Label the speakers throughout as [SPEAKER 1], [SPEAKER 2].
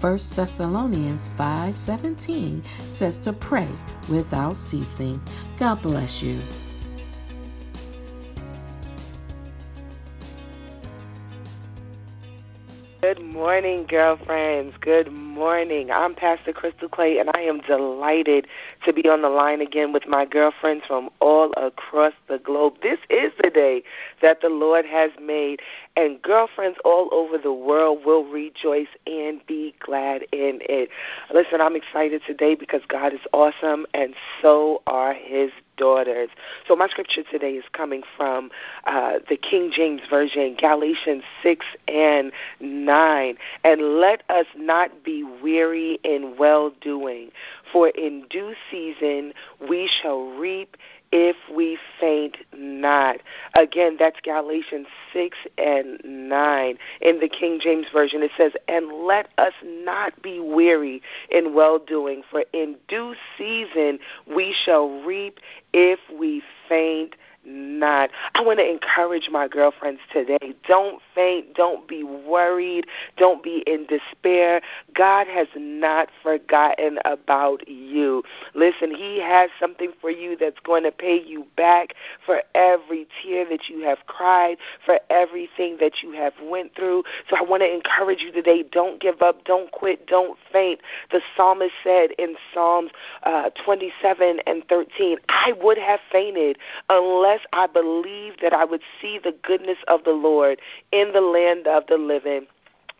[SPEAKER 1] 1 Thessalonians 5:17 says to pray without ceasing. God bless you.
[SPEAKER 2] Good morning, girlfriends. Good morning. I'm Pastor Crystal Clay, and I am delighted to be on the line again with my girlfriends from all across the globe. This is the day that the Lord has made, and girlfriends all over the world will rejoice and be glad in it. Listen, I'm excited today because God is awesome, and so are His daughters. So my scripture today is coming from uh, the King James Version, Galatians 6 and 9. And let us not be weary in well doing, for in due season we shall reap if we faint not. Again, that's Galatians 6 and 9. In the King James Version, it says, And let us not be weary in well doing, for in due season we shall reap if we faint I want to encourage my girlfriends today. Don't faint. Don't be worried. Don't be in despair. God has not forgotten about you. Listen, He has something for you that's going to pay you back for every tear that you have cried, for everything that you have went through. So I want to encourage you today. Don't give up. Don't quit. Don't faint. The psalmist said in Psalms uh, 27 and 13, I would have fainted unless I believed that I would see the goodness of the Lord in the land of the living.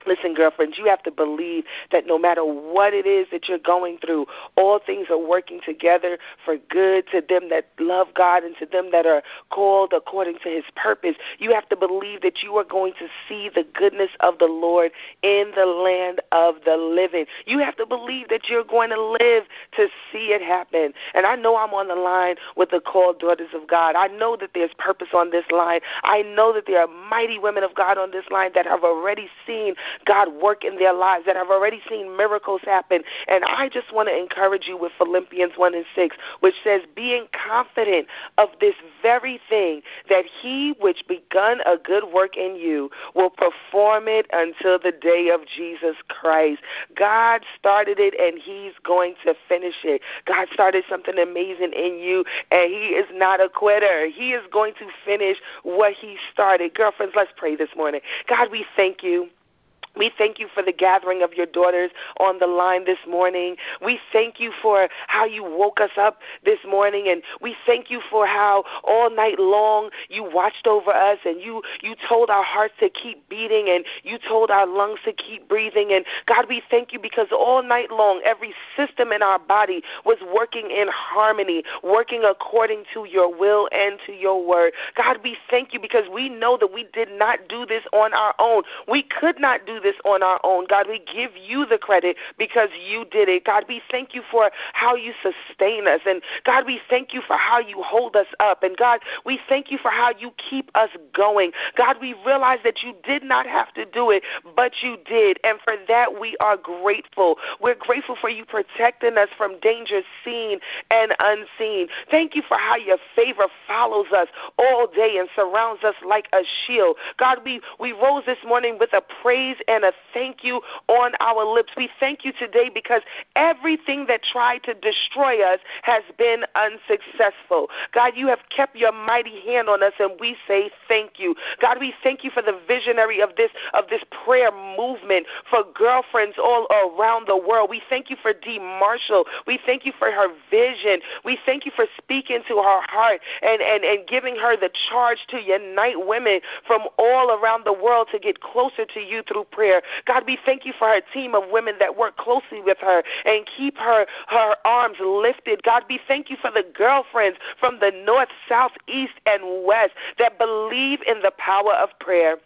[SPEAKER 2] Listen, girlfriends, you have to believe that no matter what it is that you're going through, all things are working together for good to them that love God and to them that are called according to his purpose. You have to believe that you are going to see the goodness of the Lord in the land of the living. You have to believe that you're going to live to see it happen. And I know I'm on the line with the called daughters of God. I know that there's purpose on this line. I know that there are mighty women of God on this line that have already seen God work in their lives, that have already seen miracles happen. And I just want to encourage you with Philippians 1 and 6, which says, Being confident of this very thing, that he which begun a good work in you will perform it until the day of Jesus Christ. God started it and he's going to finish it. God started something amazing in you and he is not a quitter. He is going to finish what he started. Girlfriends, let's pray this morning. God, we thank you. We thank you for the gathering of your daughters on the line this morning. We thank you for how you woke us up this morning and we thank you for how all night long you watched over us and you you told our hearts to keep beating and you told our lungs to keep breathing and God we thank you because all night long every system in our body was working in harmony, working according to your will and to your word. God we thank you because we know that we did not do this on our own. We could not do this on our own. God, we give you the credit because you did it. God, we thank you for how you sustain us. And God, we thank you for how you hold us up. And God, we thank you for how you keep us going. God, we realize that you did not have to do it, but you did. And for that, we are grateful. We're grateful for you protecting us from dangers seen and unseen. Thank you for how your favor follows us all day and surrounds us like a shield. God, we, we rose this morning with a praise and a thank you on our lips. We thank you today because everything that tried to destroy us has been unsuccessful. God, you have kept your mighty hand on us, and we say thank you. God, we thank you for the visionary of this of this prayer movement for girlfriends all around the world. We thank you for Dee Marshall. We thank you for her vision. We thank you for speaking to her heart and, and, and giving her the charge to unite women from all around the world to get closer to you through prayer. God, we thank you for her team of women that work closely with her and keep her her arms lifted. God, we thank you for the girlfriends from the north, south, east, and west that believe in the power of prayer.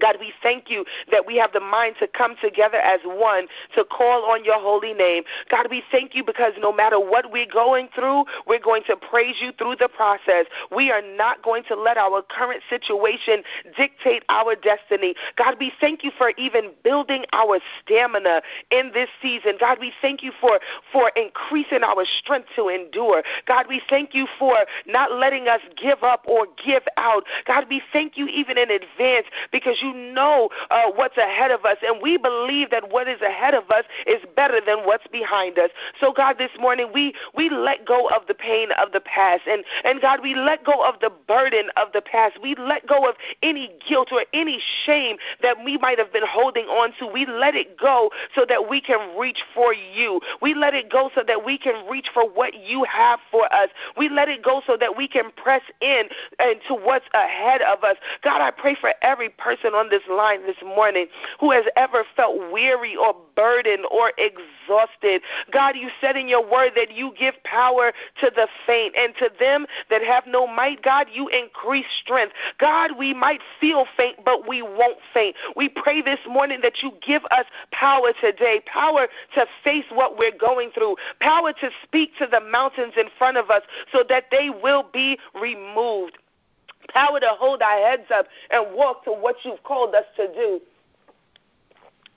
[SPEAKER 2] God, we thank you that we have the mind to come together as one to call on your holy name. God, we thank you because no matter what we're going through, we're going to praise you through the process. We are not going to let our current situation dictate our destiny. God, we thank you for even building our stamina in this season. God, we thank you for, for increasing our strength to endure. God, we thank you for not letting us give up or give out. God, we thank you even in advance because you know uh, what's ahead of us, and we believe that what is ahead of us is better than what's behind us. So, God, this morning we we let go of the pain of the past, and and God, we let go of the burden of the past. We let go of any guilt or any shame that we might have been holding on to. We let it go so that we can reach for you. We let it go so that we can reach for what you have for us. We let it go so that we can press in into what's ahead of us. God, I pray for every person on this line this morning who has ever felt weary or burdened or exhausted. God, you said in your word that you give power to the faint, and to them that have no might, God, you increase strength. God, we might feel faint, but we won't faint. We pray this morning that you give us power today, power to face what we're going through, power to speak to the mountains in front of us so that they will be removed power to hold our heads up and walk to what you've called us to do.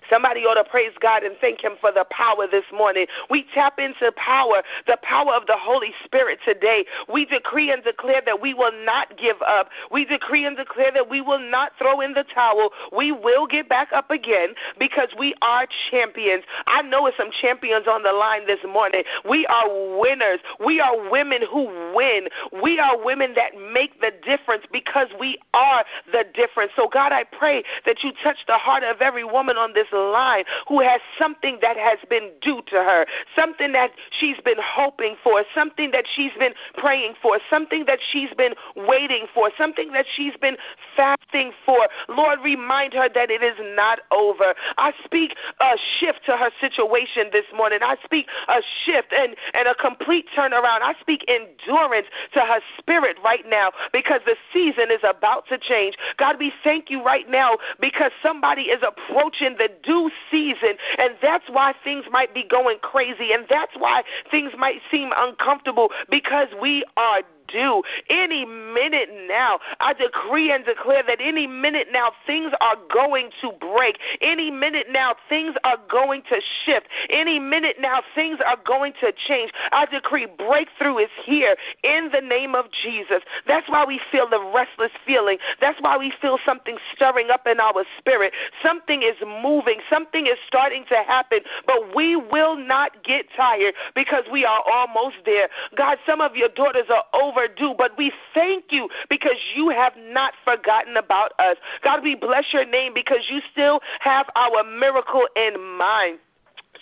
[SPEAKER 2] Somebody ought to praise God and thank Him for the power this morning. We tap into power, the power of the Holy Spirit today. We decree and declare that we will not give up. We decree and declare that we will not throw in the towel. We will get back up again because we are champions. I know it's some champions on the line this morning. We are winners. We are women who win. We are women that make the difference because we are the difference. So, God, I pray that you touch the heart of every woman on this line who has something that has been due to her, something that she's been hoping for, something that she's been praying for, something that she's been waiting for, something that she's been fasting for. Lord, remind her that it is not over. I speak a shift to her situation this morning. I speak a shift and, and a complete turnaround. I speak endurance to her spirit right now because the season is about to change. God, we thank you right now because somebody is approaching the due season, and that's why things might be going crazy, and that's why things might seem uncomfortable because we are do. Any minute now, I decree and declare that any minute now things are going to break. Any minute now things are going to shift. Any minute now things are going to change. I decree breakthrough is here in the name of Jesus. That's why we feel the restless feeling. That's why we feel something stirring up in our spirit. Something is moving. Something is starting to happen. But we will not get tired because we are almost there. God, some of your daughters are over overdue, but we thank you because you have not forgotten about us. God, we bless your name because you still have our miracle in mind.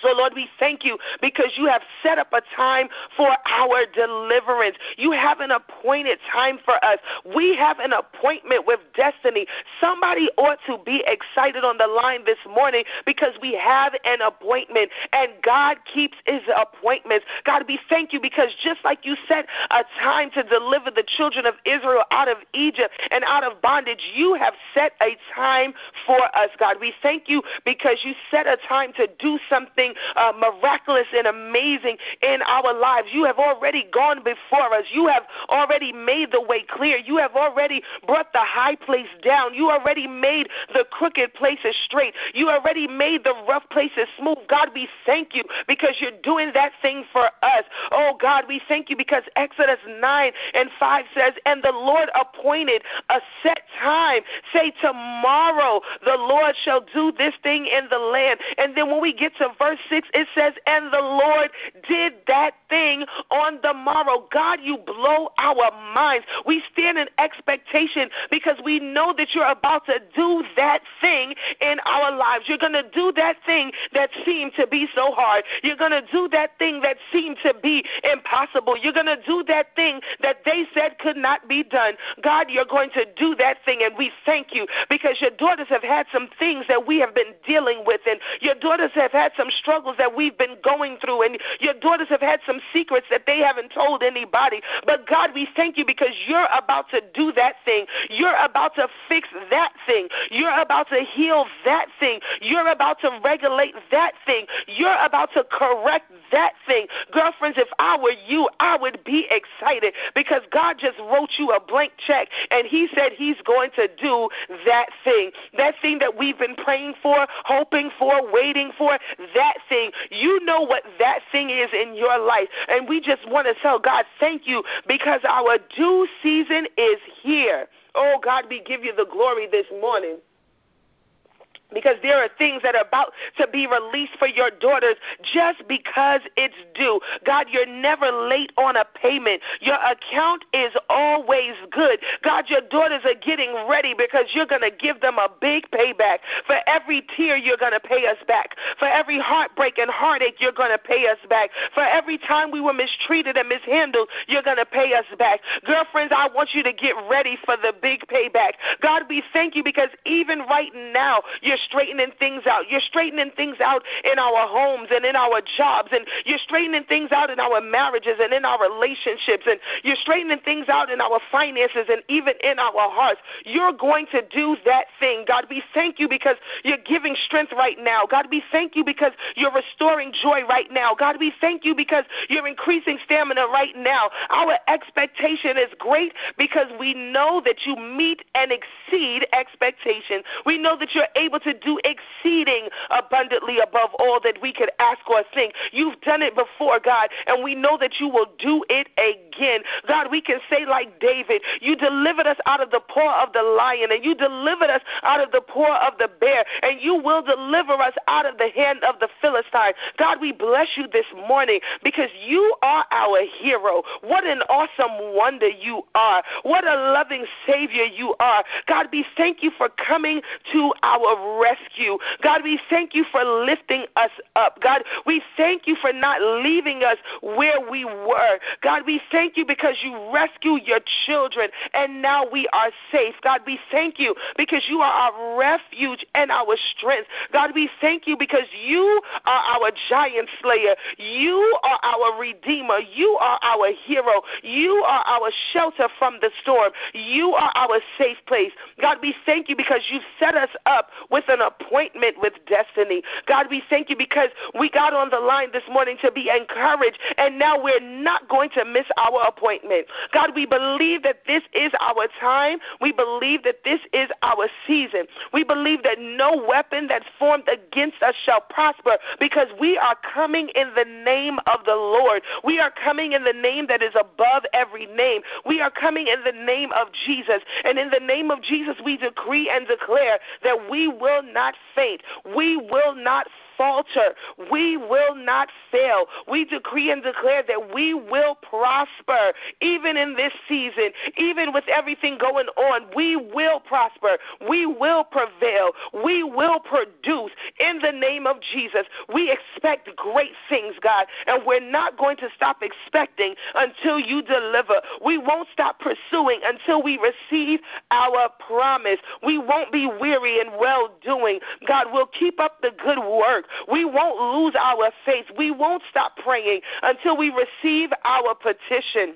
[SPEAKER 2] So, Lord, we thank you because you have set up a time for our deliverance. You have an appointed time for us. We have an appointment with destiny. Somebody ought to be excited on the line this morning because we have an appointment and God keeps his appointments. God, we thank you because just like you set a time to deliver the children of Israel out of Egypt and out of bondage, you have set a time for us, God. We thank you because you set a time to do something something uh, miraculous and amazing in our lives. You have already gone before us. You have already made the way clear. You have already brought the high place down. You already made the crooked places straight. You already made the rough places smooth. God, we thank you because you're doing that thing for us. Oh, God, we thank you because Exodus 9 and 5 says, And the Lord appointed a set time. Say, Tomorrow the Lord shall do this thing in the land. And then when we get to verse 6, it says, And the Lord did that thing on the morrow. God, you blow our minds. We stand in expectation because we know that you're about to do that thing in our lives. You're going to do that thing that seemed to be so hard. You're going to do that thing that seemed to be impossible. You're going to do that thing that they said could not be done. God, you're going to do that thing, and we thank you because your daughters have had some things that we have been dealing with, and your daughters have had some struggles that we've been going through, and your daughters have had some secrets that they haven't told anybody. But God, we thank you because you're about to do that thing. You're about to fix that thing. You're about to heal that thing. You're about to regulate that thing. You're about to correct that thing. Girlfriends, if I were you, I would be excited because God just wrote you a blank check and He said He's going to do that thing. That thing that we've been praying for, hoping for, waiting for, that thing. You know what that thing is in your life. And we just want to tell God, thank you because our due season is here. Oh, God, we give you the glory this morning because there are things that are about to be released for your daughters just because it's due. God, you're never late on a payment. Your account is always good. God, your daughters are getting ready because you're going to give them a big payback. For every tear, you're going to pay us back. For every heartbreak and heartache, you're going to pay us back. For every time we were mistreated and mishandled, you're going to pay us back. Girlfriends, I want you to get ready for the big payback. God, we thank you because even right now, you're straightening things out. You're straightening things out in our homes and in our jobs, and you're straightening things out in our marriages and in our relationships, and you're straightening things out in our finances and even in our hearts. You're going to do that thing. God, we thank you because you're giving strength right now. God, we thank you because you're restoring joy right now. God, we thank you because you're increasing stamina right now. Our expectation is great because we know that you meet and exceed expectation. We know that you're able to do exceeding abundantly above all that we could ask or think. You've done it before, God, and we know that you will do it again. God, we can say like David, you delivered us out of the paw of the lion, and you delivered us out of the paw of the bear, and you will deliver us out of the hand of the Philistine. God, we bless you this morning because you are our hero. What an awesome wonder you are. What a loving Savior you are. God, we thank you for coming to our rescue. God, we thank you for lifting us up. God, we thank you for not leaving us where we were. God, we thank you because you rescued your children and now we are safe. God, we thank you because you are our refuge and our strength. God, we thank you because you are our giant slayer. You are our redeemer. You are our hero. You are our shelter from the storm. You are our safe place. God, we thank you because you've set us up with an appointment with destiny. God, we thank you because we got on the line this morning to be encouraged, and now we're not going to miss our appointment. God, we believe that this is our time. We believe that this is our season. We believe that no weapon that's formed against us shall prosper because we are coming in the name of the Lord. We are coming in the name that is above every name. We are coming in the name of Jesus. And in the name of Jesus, we decree and declare that we will not faint. We will not falter. We will not fail. We decree and declare that we will prosper even in this season, even with everything going on. We will prosper. We will prevail. We will produce in the name of Jesus. We expect great things, God, and we're not going to stop expecting until you deliver. We won't stop pursuing until we receive our promise. We won't be weary in well doing. God, will keep up the good work we won't lose our faith. We won't stop praying until we receive our petition.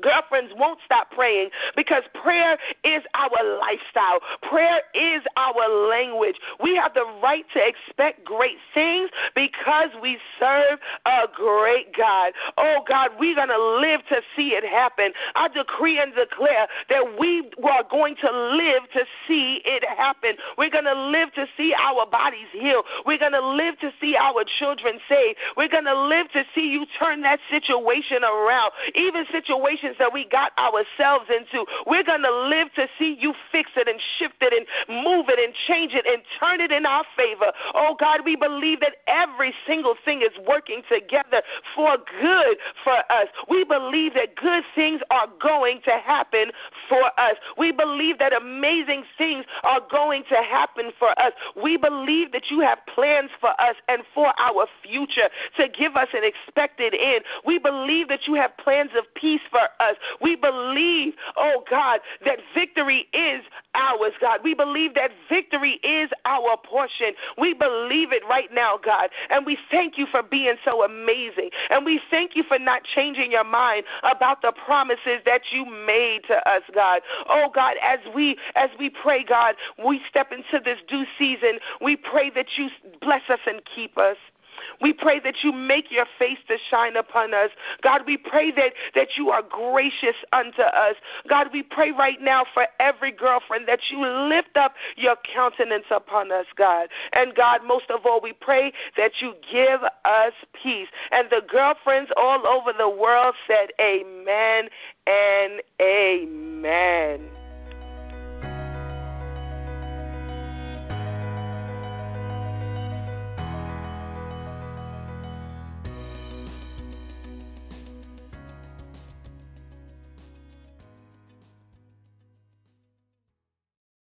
[SPEAKER 2] Girlfriends won't stop praying because prayer is our lifestyle. Prayer is our language. We have the right to expect great things because we serve a great God. Oh God, we're going to live to see it happen. I decree and declare that we are going to live to see it happen. We're going to live to see our bodies heal. We're going to live to see our children saved. We're going to live to see you turn that situation around. Even situations situations that we got ourselves into. We're going to live to see you fix it and shift it and move it and change it and turn it in our favor. Oh God, we believe that every single thing is working together for good for us. We believe that good things are going to happen for us. We believe that amazing things are going to happen for us. We believe that you have plans for us and for our future to give us an expected end. We believe that you have plans of peace for us. We believe, oh God, that victory is ours, God. We believe that victory is our portion. We believe it right now, God. And we thank you for being so amazing. And we thank you for not changing your mind about the promises that you made to us, God. Oh God, as we as we pray, God, we step into this due season. We pray that you bless us and keep us. We pray that you make your face to shine upon us. God, we pray that, that you are gracious unto us. God, we pray right now for every girlfriend that you lift up your countenance upon us, God. And God, most of all, we pray that you give us peace. And the girlfriends all over the world said, Amen and Amen.